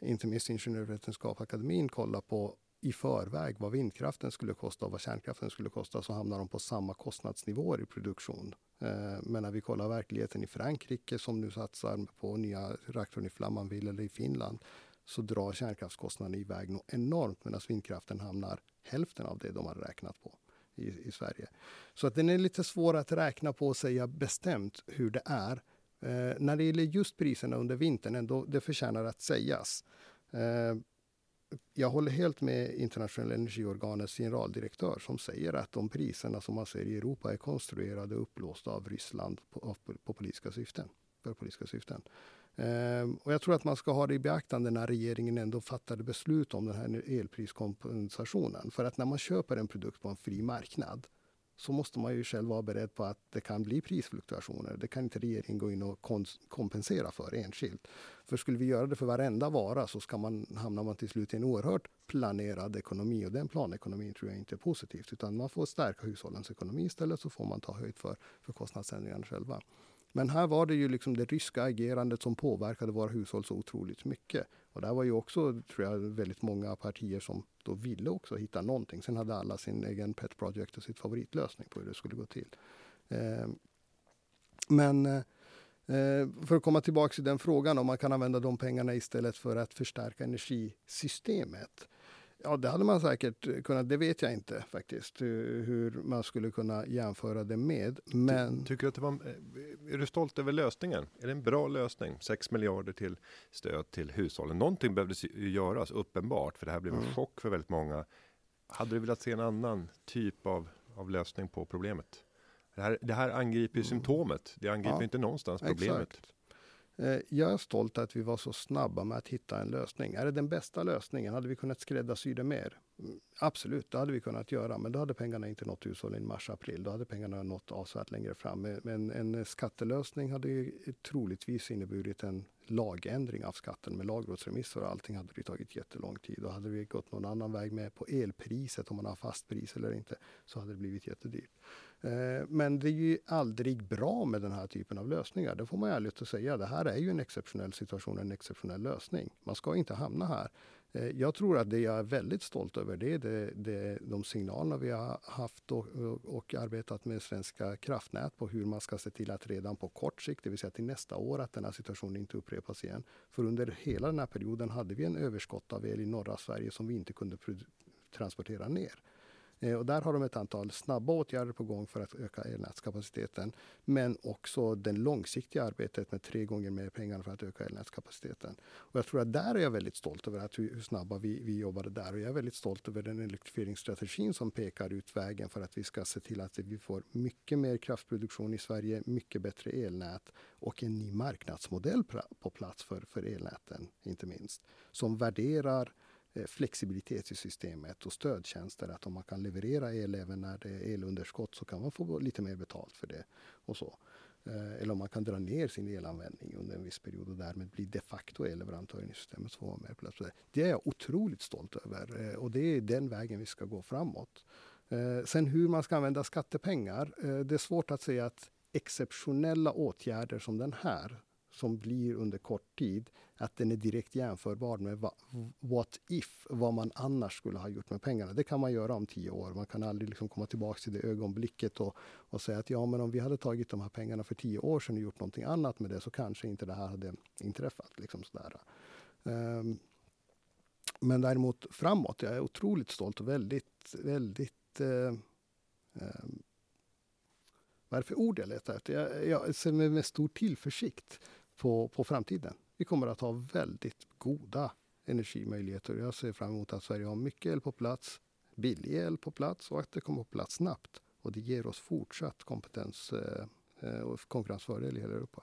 inte minst Ingenjörsvetenskapsakademin kollar på i förväg vad vindkraften skulle kosta och vad kärnkraften skulle kosta så hamnar de på samma kostnadsnivåer i produktion. Eh, men när vi kollar verkligheten i Frankrike som nu satsar på nya reaktorn i Flamanville eller i Finland så drar kärnkraftskostnaderna iväg nog enormt medan vindkraften hamnar hälften av det de har räknat på i, i Sverige. Så att den är lite svår att räkna på och säga bestämt hur det är. Eh, när det gäller just priserna under vintern, ändå, det förtjänar att sägas. Eh, jag håller helt med internationella energiorganets generaldirektör som säger att de priserna som man ser i Europa är konstruerade och upplåsta av Ryssland på, på, på politiska syften. för politiska syften. Ehm, och jag tror att man ska ha det i beaktande när regeringen ändå fattade beslut om den här elpriskompensationen. För att när man köper en produkt på en fri marknad så måste man ju själv vara beredd på att det kan bli prisfluktuationer. Det kan inte regeringen gå in och kompensera för enskilt. För skulle vi göra det för varenda vara så ska man, hamnar man till slut i en oerhört planerad ekonomi och den planekonomin tror jag inte är positivt. Utan man får stärka hushållens ekonomi istället så får man ta höjd för, för kostnadsändringarna själva. Men här var det ju liksom det ryska agerandet som påverkade våra hushåll så otroligt mycket. Och där var ju också, tror jag, väldigt många partier som då ville också hitta någonting. Sen hade alla sin egen pet project och sitt favoritlösning på hur det skulle gå till. Eh, men eh, för att komma tillbaka till den frågan om man kan använda de pengarna istället för att förstärka energisystemet. Ja, det hade man säkert kunnat. Det vet jag inte faktiskt hur man skulle kunna jämföra det med. Men... Tycker du att det var, eh, är du stolt över lösningen? Är det en bra lösning? 6 miljarder till stöd till hushållen. Någonting behövde göras uppenbart, för det här blev en mm. chock för väldigt många. Hade du velat se en annan typ av, av lösning på problemet? Det här, det här angriper ju mm. symptomet. Det angriper ja, inte någonstans problemet. Exakt. Eh, jag är stolt att vi var så snabba med att hitta en lösning. Är det den bästa lösningen? Hade vi kunnat skräddarsy det mer? Mm, absolut, det hade vi kunnat göra, men då hade pengarna inte nått hushållen i mars-april. Då hade pengarna nått avsevärt längre fram. Eh, men en eh, skattelösning hade ju troligtvis inneburit en lagändring av skatten med lagrådsremisser och allting hade det tagit jättelång tid. Då hade vi gått någon annan väg med på elpriset, om man har fast pris eller inte, så hade det blivit jättedyrt. Eh, men det är ju aldrig bra med den här typen av lösningar. Det får man ärligt att säga. Det här är ju en exceptionell situation, en exceptionell lösning. Man ska inte hamna här. Eh, jag tror att det jag är väldigt stolt över det är det, det, de signalerna vi har haft och, och, och, arbetat med Svenska kraftnät på hur man ska se till att redan på kort sikt, det vill säga till nästa år, att den här situationen inte upprepas igen. För under hela den här perioden hade vi en överskott av el i norra Sverige som vi inte kunde transportera ner. Eh, och där har de ett antal snabba åtgärder på gång för att öka elnätskapaciteten. Men också det långsiktiga arbetet med tre gånger mer pengar för att öka elnätskapaciteten. Och jag tror att där är jag väldigt stolt över att hur, snabba vi, vi jobbade där. Och jag är väldigt stolt över den elektrifieringsstrategin som pekar ut vägen för att vi ska se till att vi får mycket mer kraftproduktion i Sverige, mycket bättre elnät och en ny marknadsmodell på plats för, för elnäten, inte minst. Som värderar Eh, Eh, flexibilitet i systemet och stödtjänster. Att om man kan leverera el även när det är elunderskott så kan man få lite mer betalt för det. och så. Eh, eller om man kan dra ner sin elanvändning under en viss period och därmed bli de facto elleverantören i systemet. Så mer plats det är jag otroligt stolt över eh, och det är den vägen vi ska gå framåt. Sen hur man ska använda skattepengar. Det är svårt att säga att exceptionella åtgärder som den här som blir under kort tid, att den är direkt jämförbar med what if, vad man annars skulle ha gjort med pengarna. Det kan man göra om tio år. Man kan aldrig liksom komma tillbaka till det ögonblicket och, och säga att ja, men om vi hade tagit de här pengarna för tio år sedan och gjort någonting annat med det så kanske inte det här hade inträffat. Liksom sådär. Um, men däremot framåt, jag är otroligt stolt och väldigt, väldigt uh, um, vad är det för ord jag letar efter? Jag, jag ser med, med stor tillförsikt på, på framtiden. Vi kommer att ha väldigt goda energimöjligheter. Jag ser fram emot att Sverige har mycket el på plats, billig el på plats och att det kommer på plats snabbt. Och det ger oss fortsatt kompetens eh, eh, och konkurrensfördel i hela Europa.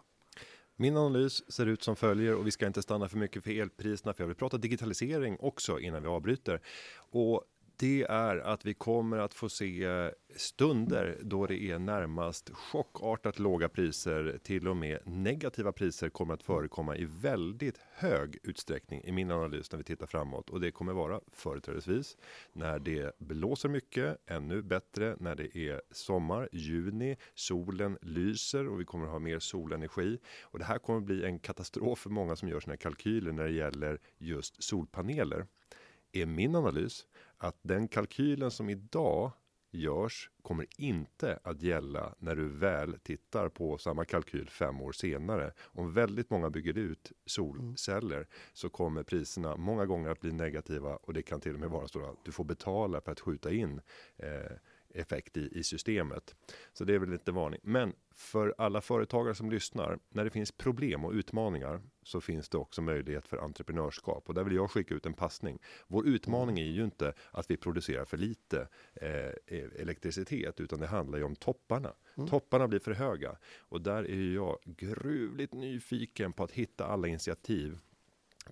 Min analys ser ut som följer och vi ska inte stanna för mycket för elpriserna för jag vill prata digitalisering också innan vi avbryter. Och det är att vi kommer att få se stunder då det är närmast chockartat låga priser, till och med negativa priser kommer att förekomma i väldigt hög utsträckning i min analys när vi tittar framåt och det kommer vara företrädesvis när det blåser mycket, ännu bättre när det är sommar, juni, solen lyser och vi kommer att ha mer solenergi och det här kommer att bli en katastrof för många som gör sina kalkyler när det gäller just solpaneler. Är min analys att den kalkylen som idag görs kommer inte att gälla när du väl tittar på samma kalkyl fem år senare. Om väldigt många bygger ut solceller mm. så kommer priserna många gånger att bli negativa och det kan till och med vara så att du får betala för att skjuta in eh, effekt i, i systemet. Så det är väl lite varning. Men för alla företagare som lyssnar, när det finns problem och utmaningar så finns det också möjlighet för entreprenörskap och där vill jag skicka ut en passning. Vår utmaning är ju inte att vi producerar för lite eh, e-, elektricitet, utan det handlar ju om topparna. Mm. Topparna blir för höga och där är jag gruvligt nyfiken på att hitta alla initiativ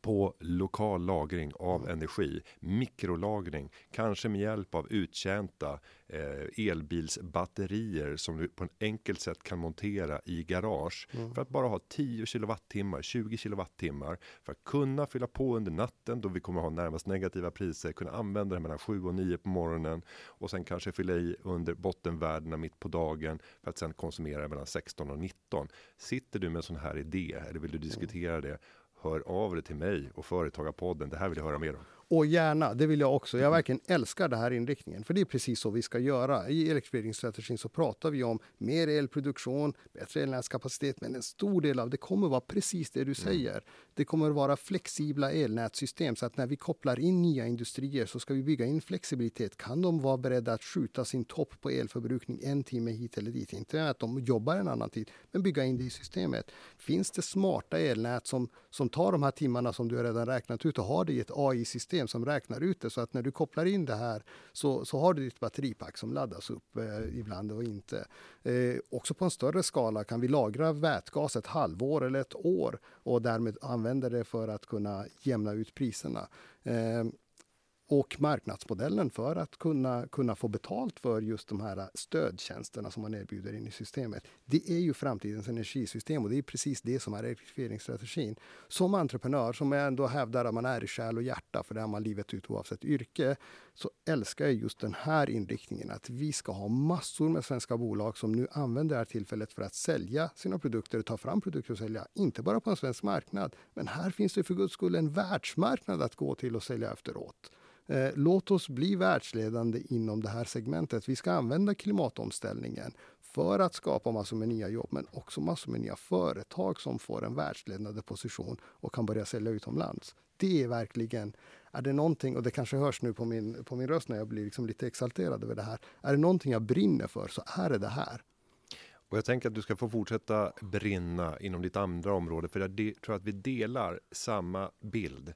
på lokal lagring av mm. energi, mikrolagring, kanske med hjälp av uttjänta eh, elbilsbatterier som du på ett enkelt sätt kan montera i garage mm. för att bara ha 10 kilowattimmar, 20 kilowattimmar för att kunna fylla på under natten då vi kommer ha närmast negativa priser, kunna använda det mellan 7 och 9 på morgonen och sen kanske fylla i under bottenvärdena mitt på dagen för att sen konsumera mellan 16 och 19. Sitter du med en sån här idé eller vill du mm. diskutera det? Hör av dig till mig och Företagarpodden. Det här vill jag höra mer om. Och gärna, det vill jag också. Jag verkligen älskar den här inriktningen, för det är precis så vi ska göra. I elektrifieringsstrategin så pratar vi om mer elproduktion, bättre elnätskapacitet, men en stor del av det kommer vara precis det du mm. säger. Mm. Det kommer vara flexibla elnätssystem så att när vi kopplar in nya industrier så ska vi bygga in flexibilitet. Kan de vara beredda att skjuta sin topp på elförbrukning en timme hit eller dit? Inte att de jobbar en annan tid, men bygga in det i systemet. Finns det smarta elnät som, som tar de här timmarna som du redan räknat ut och har det i ett AI-system som räknar ut det så att när du kopplar in det här så, så har du ditt batteripack som laddas upp eh, ibland och inte. Eh, också på en större skala kan vi lagra vätgas ett halvår eller ett år och därmed använda det för att kunna jämna ut priserna. Eh, och marknadsmodellen för att kunna, kunna få betalt för just de här stödtjänsterna som man erbjuder in i systemet. Det är ju framtidens energisystem och det är precis det som är elektrifieringsstrategin. Som entreprenör, som jag ändå hävdar att man är i själ och hjärta, för det är man livet ut oavsett yrke, så älskar jag just den här inriktningen att vi ska ha massor med svenska bolag som nu använder det här tillfället för att sälja sina produkter, ta fram produkter och sälja, inte bara på en svensk marknad, men här finns det för guds skull en världsmarknad att gå till och sälja efteråt. Eh, låt oss bli världsledande inom det här segmentet. Vi ska använda klimatomställningen för att skapa massor med nya jobb, men också massor med nya företag som får en världsledande position och kan börja sälja utomlands. Det är verkligen, är det någonting, och det kanske hörs nu på min, på min röst när jag blir liksom lite exalterad över det här. Är det någonting jag brinner för så är det det här. Och jag tänker att du ska få fortsätta brinna inom ditt andra område, för jag tror att vi delar samma bild.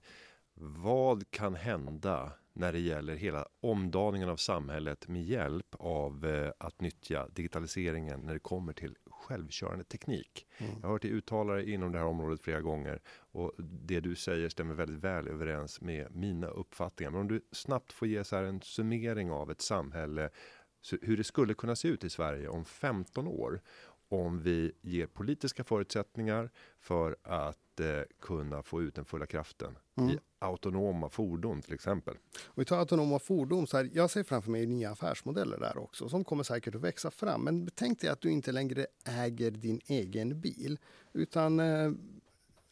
Vad kan hända när det gäller hela omdaningen av samhället med hjälp av eh, att nyttja digitaliseringen när det kommer till självkörande teknik. Mm. Jag har hört dig uttala dig inom det här området flera gånger och det du säger stämmer väldigt väl överens med mina uppfattningar. Men om du snabbt får ge så här en summering av ett samhälle, hur det skulle kunna se ut i Sverige om 15 år om vi ger politiska förutsättningar för att eh, kunna få ut den fulla kraften mm. i autonoma fordon till exempel. Och vi tar autonoma fordon, så här, jag ser framför mig nya affärsmodeller där också som kommer säkert att växa fram. Men tänk dig att du inte längre äger din egen bil utan eh,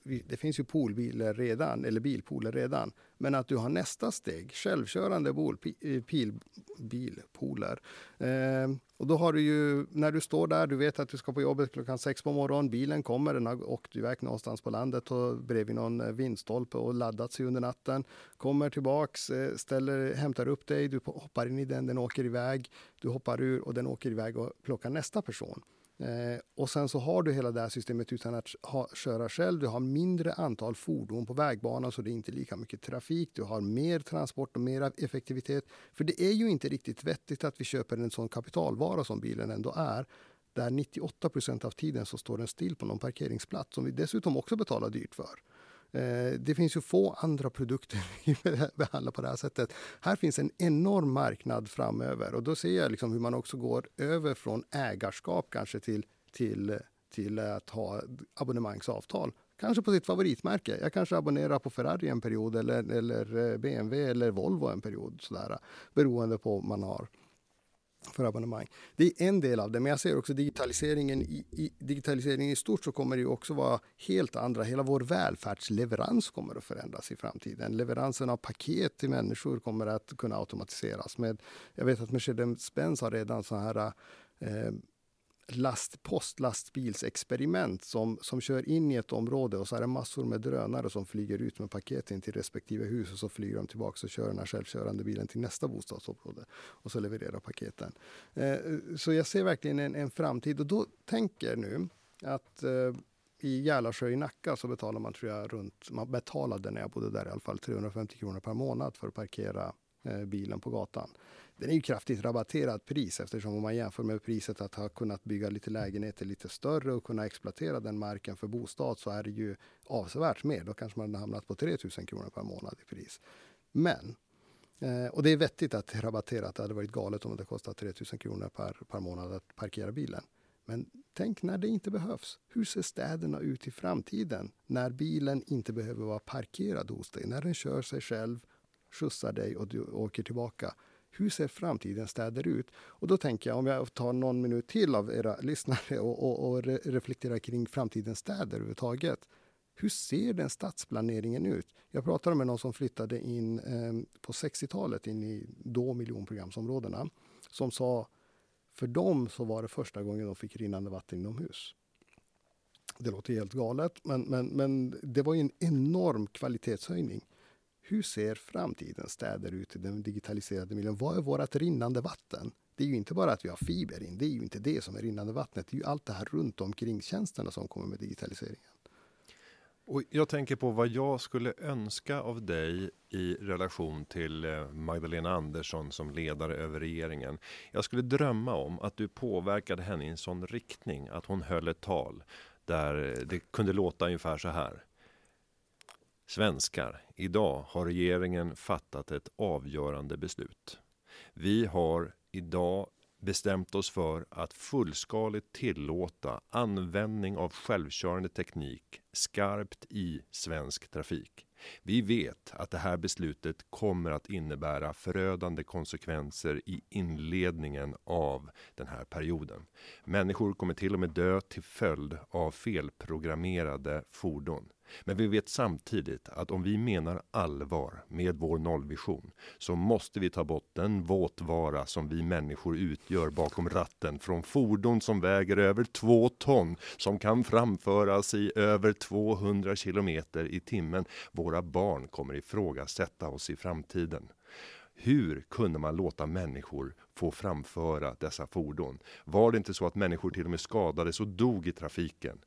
det finns ju poolbilar redan, eller bilpooler redan. Men att du har nästa steg, självkörande eh, bilpooler. Eh, och då har du ju, när du står där, du vet att du ska på jobbet klockan sex på morgonen. Bilen kommer, den har åkt iväg någonstans på landet och bredvid någon eh, vindstolpe och laddat sig under natten. Kommer tillbaks, eh, ställer, hämtar upp dig, du hoppar in i den, den åker iväg. Du hoppar ur och den åker iväg och plockar nästa person. Eh, och sen så har du hela det här systemet utan att ha, köra själv. Du har mindre antal fordon på vägbanan så det är inte lika mycket trafik. Du har mer transport och mer effektivitet. För det är ju inte riktigt vettigt att vi köper en sån kapitalvara som bilen ändå är. Där 98 procent av tiden så står den still på någon parkeringsplats som vi dessutom också betalar dyrt för. Eh, det finns ju få andra produkter <laughs> vi behandlar på det här sättet. Här finns en enorm marknad framöver och då ser jag liksom hur man också går över från ägarskap kanske till, till, till att ha abonnemangsavtal. Kanske på sitt favoritmärke. Jag kanske abonnerar på Ferrari en period eller, eller eh, BMW eller Volvo en period. Sådär, beroende på vad man har för abonnemang. Det är en del av det, men jag ser också digitaliseringen i, i, digitaliseringen i stort så kommer det också vara helt andra. Hela vår välfärdsleverans kommer att förändras i framtiden. Leveransen av paket till människor kommer att kunna automatiseras. Med, jag vet att Mercedes-Benz har redan så här eh, last, postlastbilsexperiment som, som kör in i ett område och så är det massor med drönare som flyger ut med paketen till respektive hus och så flyger de tillbaka och kör den här självkörande bilen till nästa bostadsområde och så levererar paketen. Eh, så jag ser verkligen en, en framtid och då tänker nu att eh, i Järlasjö i Nacka så betalar man, tror jag, runt, man betalade när jag bodde där i alla fall 350 kronor per månad för att parkera eh, bilen på gatan den är ju kraftigt rabatterad, pris eftersom om man jämför med priset att ha kunnat bygga lite lägenheter lite större och kunna exploatera den marken för bostad så är det ju avsevärt mer. Då kanske man hade hamnat på 3000 kronor per månad i pris. Men eh, och det är vettigt att det är rabatterat. Det hade varit galet om det kostat 3000 kronor per, per månad att parkera bilen. Men tänk när det inte behövs. Hur ser städerna ut i framtiden? När bilen inte behöver vara parkerad hos dig. När den kör sig själv, skjutsar dig och du åker tillbaka hur ser framtidens städer ut? Och då tänker jag, om jag tar någon minut till av era <laughs> lyssnare och, och, och reflekterar kring framtidens städer överhuvudtaget. Hur ser den stadsplaneringen ut? Jag pratade med någon som flyttade in eh, på 60-talet in i då miljonprogramsområdena som sa för dem så var det första gången de fick rinnande vatten inomhus. Det låter helt galet, men, men, men det var en enorm kvalitetshöjning. Hur ser framtidens städer ut i den digitaliserade miljön? Vad är vårt rinnande vatten? Det är ju inte bara att vi har fiber in, det är ju inte det som är rinnande vattnet. Det är ju allt det här runt omkring tjänsterna som kommer med digitaliseringen. Och jag tänker på vad jag skulle önska av dig i relation till eh, Magdalena Andersson som ledare över regeringen. Jag skulle drömma om att du påverkade henne i en sån riktning att hon höll ett tal där eh, det kunde låta ungefär så här. Svenskar, idag har regeringen fattat ett avgörande beslut. Vi har idag bestämt oss för att fullskaligt tillåta användning av självkörande teknik skarpt i svensk trafik. Vi vet att det här beslutet kommer att innebära förödande konsekvenser i inledningen av den här perioden. Människor kommer till och med dö till följd av felprogrammerade fordon. Men vi vet samtidigt att om vi menar allvar med vår nollvision så måste vi ta bort den våtvara som vi människor utgör bakom ratten från fordon som väger över två ton som kan framföras i över 200 kilometer i timmen. Våra barn kommer ifrågasätta oss i framtiden. Hur kunde man låta människor få framföra dessa fordon? Var det inte så att människor till och med skadades och dog i trafiken?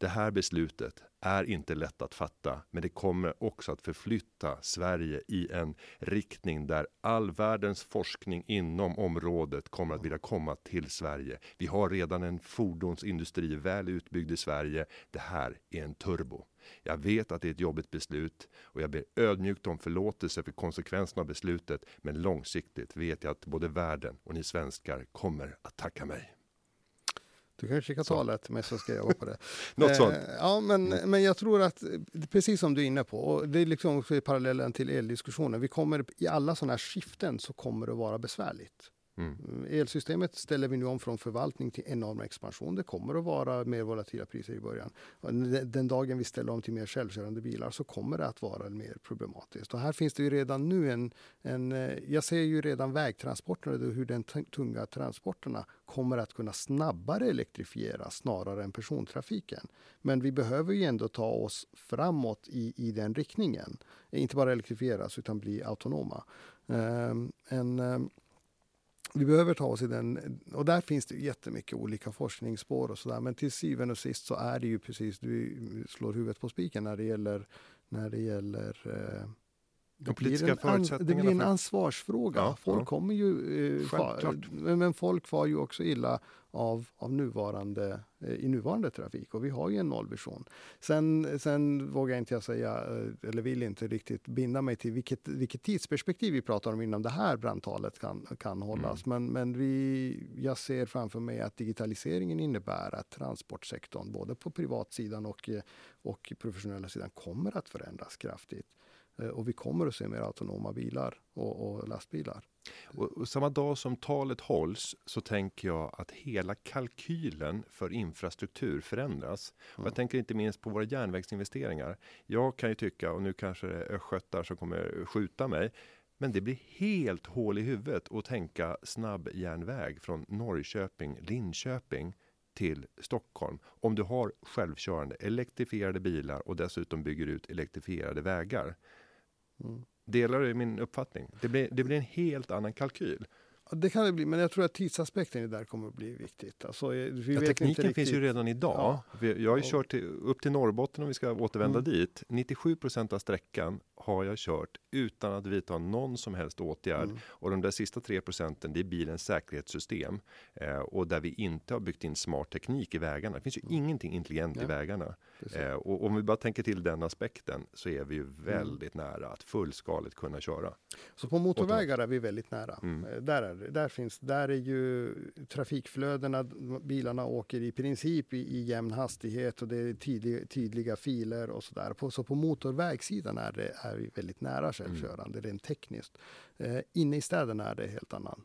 Det här beslutet är inte lätt att fatta, men det kommer också att förflytta Sverige i en riktning där all världens forskning inom området kommer att vilja komma till Sverige. Vi har redan en fordonsindustri väl utbyggd i Sverige. Det här är en turbo. Jag vet att det är ett jobbigt beslut och jag ber ödmjukt om förlåtelse för konsekvenserna av beslutet. Men långsiktigt vet jag att både världen och ni svenskar kommer att tacka mig. Du kanske kan ta det med så ska jag vara på det. <laughs> Något sånt. Eh, ja, men, mm. men jag tror att precis som du är inne på, och det är liksom parallellen till eldiskussionen. Vi kommer i alla sådana här skiften så kommer det vara besvärligt. Mm. Elsystemet ställer vi nu om från förvaltning till enorm expansion. Det kommer att vara mer volatila priser i början. Den dagen vi ställer om till mer självkörande bilar så kommer det att vara mer problematiskt. Och här finns det ju redan nu en, en eh, jag ser ju redan vägtransporterna, hur den tunga transporterna kommer att kunna snabbare elektrifieras snarare än persontrafiken. Men vi behöver ju ändå ta oss framåt i, i den riktningen. Inte bara elektrifieras utan bli autonoma. Um, en, um, vi behöver ta oss i den, och där finns det jättemycket olika forskningsspår och sådär. Men till syvende och sist så är det ju precis, du slår huvudet på spiken när det gäller, när det gäller eh, de politiska förutsättningarna. Det blir en ansvarsfråga. Ja, folk ja. kommer ju... Eh, far, men folk far ju också illa av, av nuvarande, eh, i nuvarande trafik och vi har ju en nollvision. Sen, sen vågar inte jag säga, eh, eller vill inte riktigt binda mig till vilket, vilket tidsperspektiv vi pratar om innan det här brandtalet kan, kan hållas. Mm. Men, men vi, jag ser framför mig att digitaliseringen innebär att transportsektorn, både på privatsidan och, och professionella sidan, kommer att förändras kraftigt. Eh, och vi kommer att se mer autonoma bilar och, och lastbilar. Och, och, samma dag som talet hålls så tänker jag att hela kalkylen för infrastruktur förändras. Mm. Jag tänker inte minst på våra järnvägsinvesteringar. Jag kan ju tycka, och nu kanske det är östgötar som kommer skjuta mig, Men det blir helt hål i huvudet att tänka snabbjärnväg från Norrköping, Linköping till Stockholm. Om du har självkörande elektrifierade bilar och dessutom bygger ut elektrifierade vägar. Mm. Delar du min uppfattning? Det blir, det blir en helt annan kalkyl. Det kan det bli, men jag tror att tidsaspekten där kommer att bli viktigt. Alltså, eh, vi ja, tekniken finns ju redan idag. Ja. Jag har ju kört till, upp till Norrbotten om vi ska återvända mm. dit. 97% av sträckan har jag kört utan att vidta någon som helst åtgärd. Mm. Och de där sista 3 procenten, det är bilens säkerhetssystem. Eh, och där vi inte har byggt in smart teknik i vägarna. Det finns ju mm. ingenting intelligent ja. i vägarna. Eh, och om vi bara tänker till den aspekten så är vi ju mm. väldigt nära att fullskaligt kunna köra. Så på motorvägar är vi väldigt nära. Mm. Eh, där, är, där, finns, där är ju trafikflödena, bilarna åker i princip i, i jämn hastighet och det är tydliga, tydliga filer och sådär. På, så på motorvägssidan är, det, är väldigt nära självkörande mm. rent tekniskt. Eh, inne i städerna är det helt annan.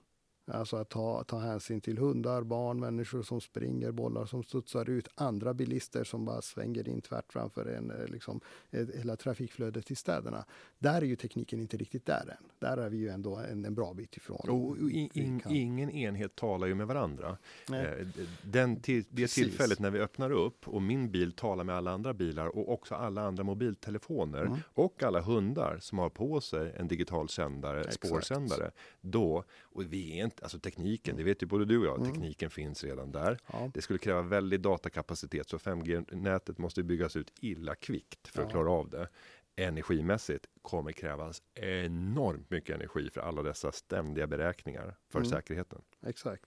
Alltså att ta, ta hänsyn till hundar, barn, människor som springer, bollar som studsar ut, andra bilister som bara svänger in tvärt framför en, eh, liksom, hela trafikflödet i städerna. Där är ju tekniken inte riktigt där än. Där är vi ju ändå en, en bra bit ifrån. Och, in, in, ingen enhet talar ju med varandra. Eh, den till, det Precis. tillfället när vi öppnar upp och min bil talar med alla andra bilar och också alla andra mobiltelefoner mm. och alla hundar som har på sig en digital sändare, Exakt. spårsändare. Då, och vi är inte alltså tekniken, det vet ju både du och jag, mm. tekniken finns redan där. Ja. Det skulle kräva väldig datakapacitet, så 5G-nätet måste byggas ut illa kvickt för att klara av det. Energimässigt kommer krävas enormt mycket energi för alla dessa ständiga beräkningar för mm. säkerheten. Exakt.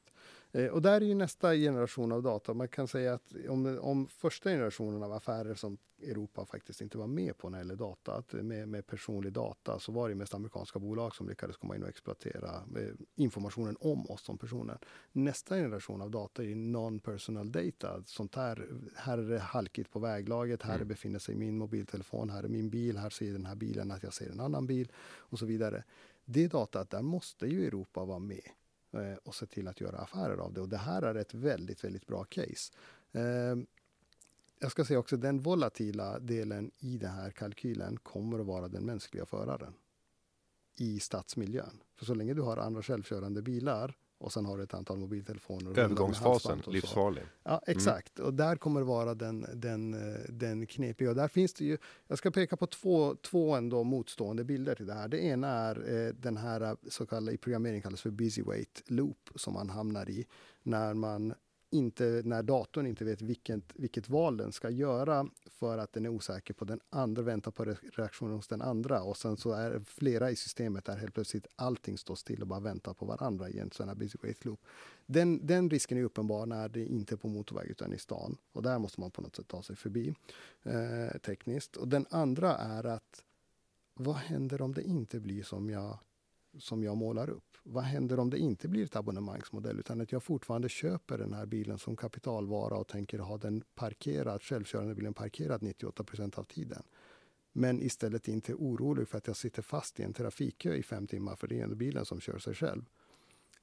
Eh, och där är ju nästa generation av data. Man kan säga att om, om första generationen av affärer som Europa faktiskt inte var med på när det gäller data, att med, med personlig data, så var det mest amerikanska bolag som lyckades komma in och exploatera eh, informationen om oss som personer. Nästa generation av data är non-personal data. Sånt här, här är det halkigt på väglaget, här mm. befinner sig min mobiltelefon, här är min bil, här ser den här bilen att jag ser en annan bil och så vidare. Det datat, där måste ju Europa vara med Eh, och se till att göra affärer av det. Och det här är ett väldigt, väldigt bra case. Ehm, jag ska säga också den volatila delen i den här kalkylen kommer att vara den mänskliga föraren i stadsmiljön. För så länge du har andra självkörande bilar och sen har du ett antal mobiltelefoner. Övergångsfasen, livsfarlig. Ja, mm. exakt. Mm. Och där kommer det vara den, den, den knepiga. Och där finns det ju, jag ska peka på två, två ändå motstående bilder till det här. Det ena är eh, den här så kallade, i programmering kallas för busy wait loop som man hamnar i när man inte, när datorn inte vet vilket, vilket val den ska göra för att den är osäker på den andra, väntar på reaktionen hos den andra. Och sen så är flera i systemet där helt plötsligt allting står still och bara väntar på varandra i en sån här busy wait loop. Den, den risken är uppenbar när det inte är på motorväg utan i stan. Och där måste man på något sätt ta sig förbi eh, tekniskt. Och den andra är att vad händer om det inte blir som jag, som jag målar upp? vad händer om det inte blir ett abonnemangsmodell utan att jag fortfarande köper den här bilen som kapitalvara och tänker ha den parkerad, självkörande bilen parkerad 98 procent av tiden. Men istället inte är orolig för att jag sitter fast i en trafikkö i fem timmar för det är ändå bilen som kör sig själv.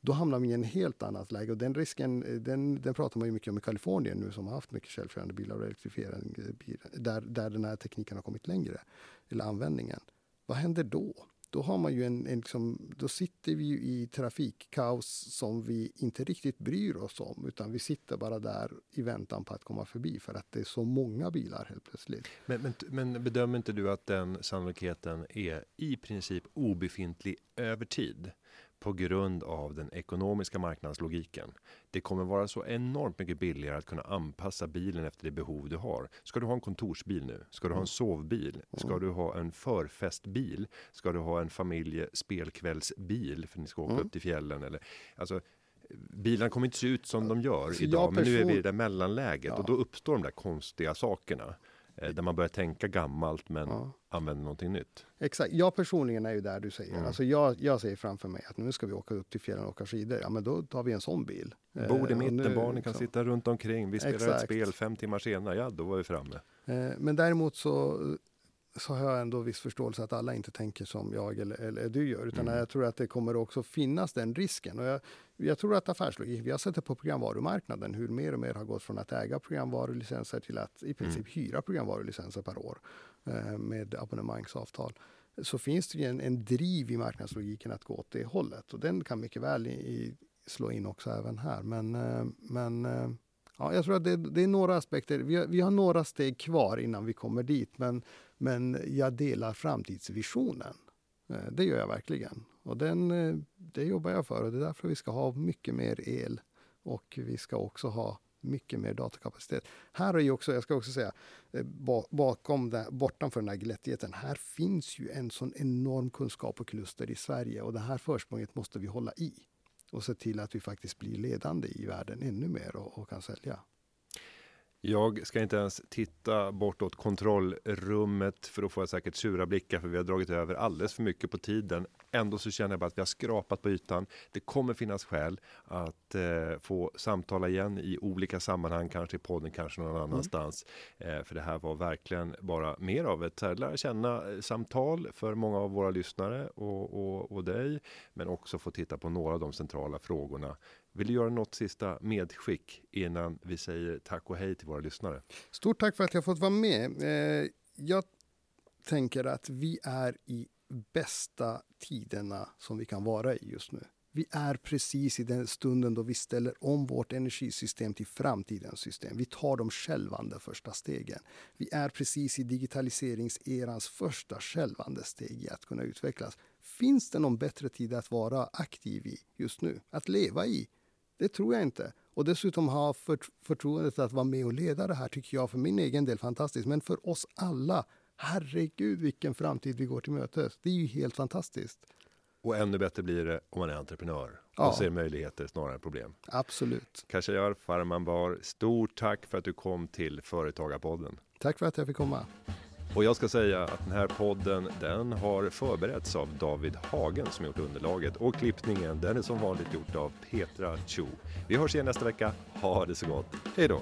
Då hamnar vi i en helt annat läge och den risken den, den pratar man ju mycket om i Kalifornien nu som har haft mycket självkörande bilar och elektrifierade bilar där, där den här tekniken har kommit längre, eller användningen. Vad händer då? Då har man ju en, en liksom, då sitter vi ju i trafikkaos som vi inte riktigt bryr oss om, utan vi sitter bara där i väntan på att komma förbi för att det är så många bilar helt plötsligt. Men, men, men bedömer inte du att den sannolikheten är i princip obefintlig över tid? På grund av den ekonomiska marknadslogiken. Det kommer vara så enormt mycket billigare att kunna anpassa bilen efter det behov du har. Ska du ha en kontorsbil nu? Ska du ha en mm. sovbil? Ska mm. du ha en förfestbil? Ska du ha en familjespelkvällsbil för ni ska åka mm. upp till fjällen? Eller, alltså, bilarna kommer inte se ut som de gör idag, men nu är vi i det mellanläget ja. och då uppstår de där konstiga sakerna. Eh, där man börjar tänka gammalt men ja. använder någonting nytt. Exakt. Jag personligen är ju där du säger. Mm. Alltså jag, jag ser framför mig att nu ska vi åka upp till fjällen och åka skidor. Ja, men då tar vi en sån bil. Bord i eh, mitten, nu, barnen kan liksom. sitta runt omkring. Vi spelar Exakt. ett spel fem timmar senare. Ja, då var vi framme. Eh, men däremot så så har jag ändå viss förståelse att alla inte tänker som jag eller, eller du gör. Utan mm. jag tror att det kommer också finnas den risken. Och jag, jag tror att affärslogik, vi har sett det på programvarumarknaden, hur mer och mer har gått från att äga programvarulicenser till att i princip mm. hyra programvarulicenser per år eh, med abonnemangsavtal. så finns det ju en, en driv i marknadslogiken att gå åt det hållet och den kan mycket väl i, i, slå in också även här. Men, eh, men eh, ja, jag tror att det, det är några aspekter. Vi har, vi har, några steg kvar innan vi kommer dit, men, men jag delar framtidsvisionen. Eh, det gör jag verkligen. Och den, eh, det jobbar jag för och det är därför vi ska ha mycket mer el och vi ska också ha mycket mer datakapacitet. Här är ju också, jag ska också säga, eh, bakom det, bortanför den här glättigheten, här finns ju en sån enorm kunskap och kluster i Sverige och det här försprånget måste vi hålla i och se till att vi faktiskt blir ledande i världen ännu mer och, och kan sälja. Jag ska inte ens titta bortåt kontrollrummet för då får jag säkert sura blickar för vi har dragit över alldeles för mycket på tiden. Ändå så känner jag bara att vi har skrapat på ytan. Det kommer finnas skäl att eh, få samtala igen i olika sammanhang, kanske i podden, kanske någon mm. annanstans. Mm. Eh, för det här var verkligen bara mer av ett lära känna eh, samtal för många av våra lyssnare och, och, och dig, men också få titta på några av de centrala frågorna vill du göra något sista medskick innan vi säger tack och hej till våra lyssnare? Stort tack för att jag fått vara med. Eh, jag tänker att vi är i bästa tiderna som vi kan vara i just nu. Vi är precis i den stunden då vi ställer om vårt energisystem till framtidens system. Vi tar de självande första stegen. Vi är precis i digitaliseringserans första självande steg i att kunna utvecklas. Finns det någon bättre tid att vara aktiv i just nu? Att leva i? Det tror jag inte. Och dessutom ha för, förtroendet att vara med och leda det här tycker jag för min egen del fantastiskt. Men för oss alla, herregud vilken framtid vi går till mötes. Det är ju helt fantastiskt. Och ännu bättre blir det om man är entreprenör ja. och ser möjligheter snarare än problem. Absolut. Kashayar Farmanbar, stort tack för att du kom till Företagarpodden. Tack för att jag fick komma. Och jag ska säga att den här podden, den har förberetts av David Hagen som gjort underlaget och klippningen, den är som vanligt gjort av Petra Cho. Vi hörs igen nästa vecka. Ha det så gott. Hej då!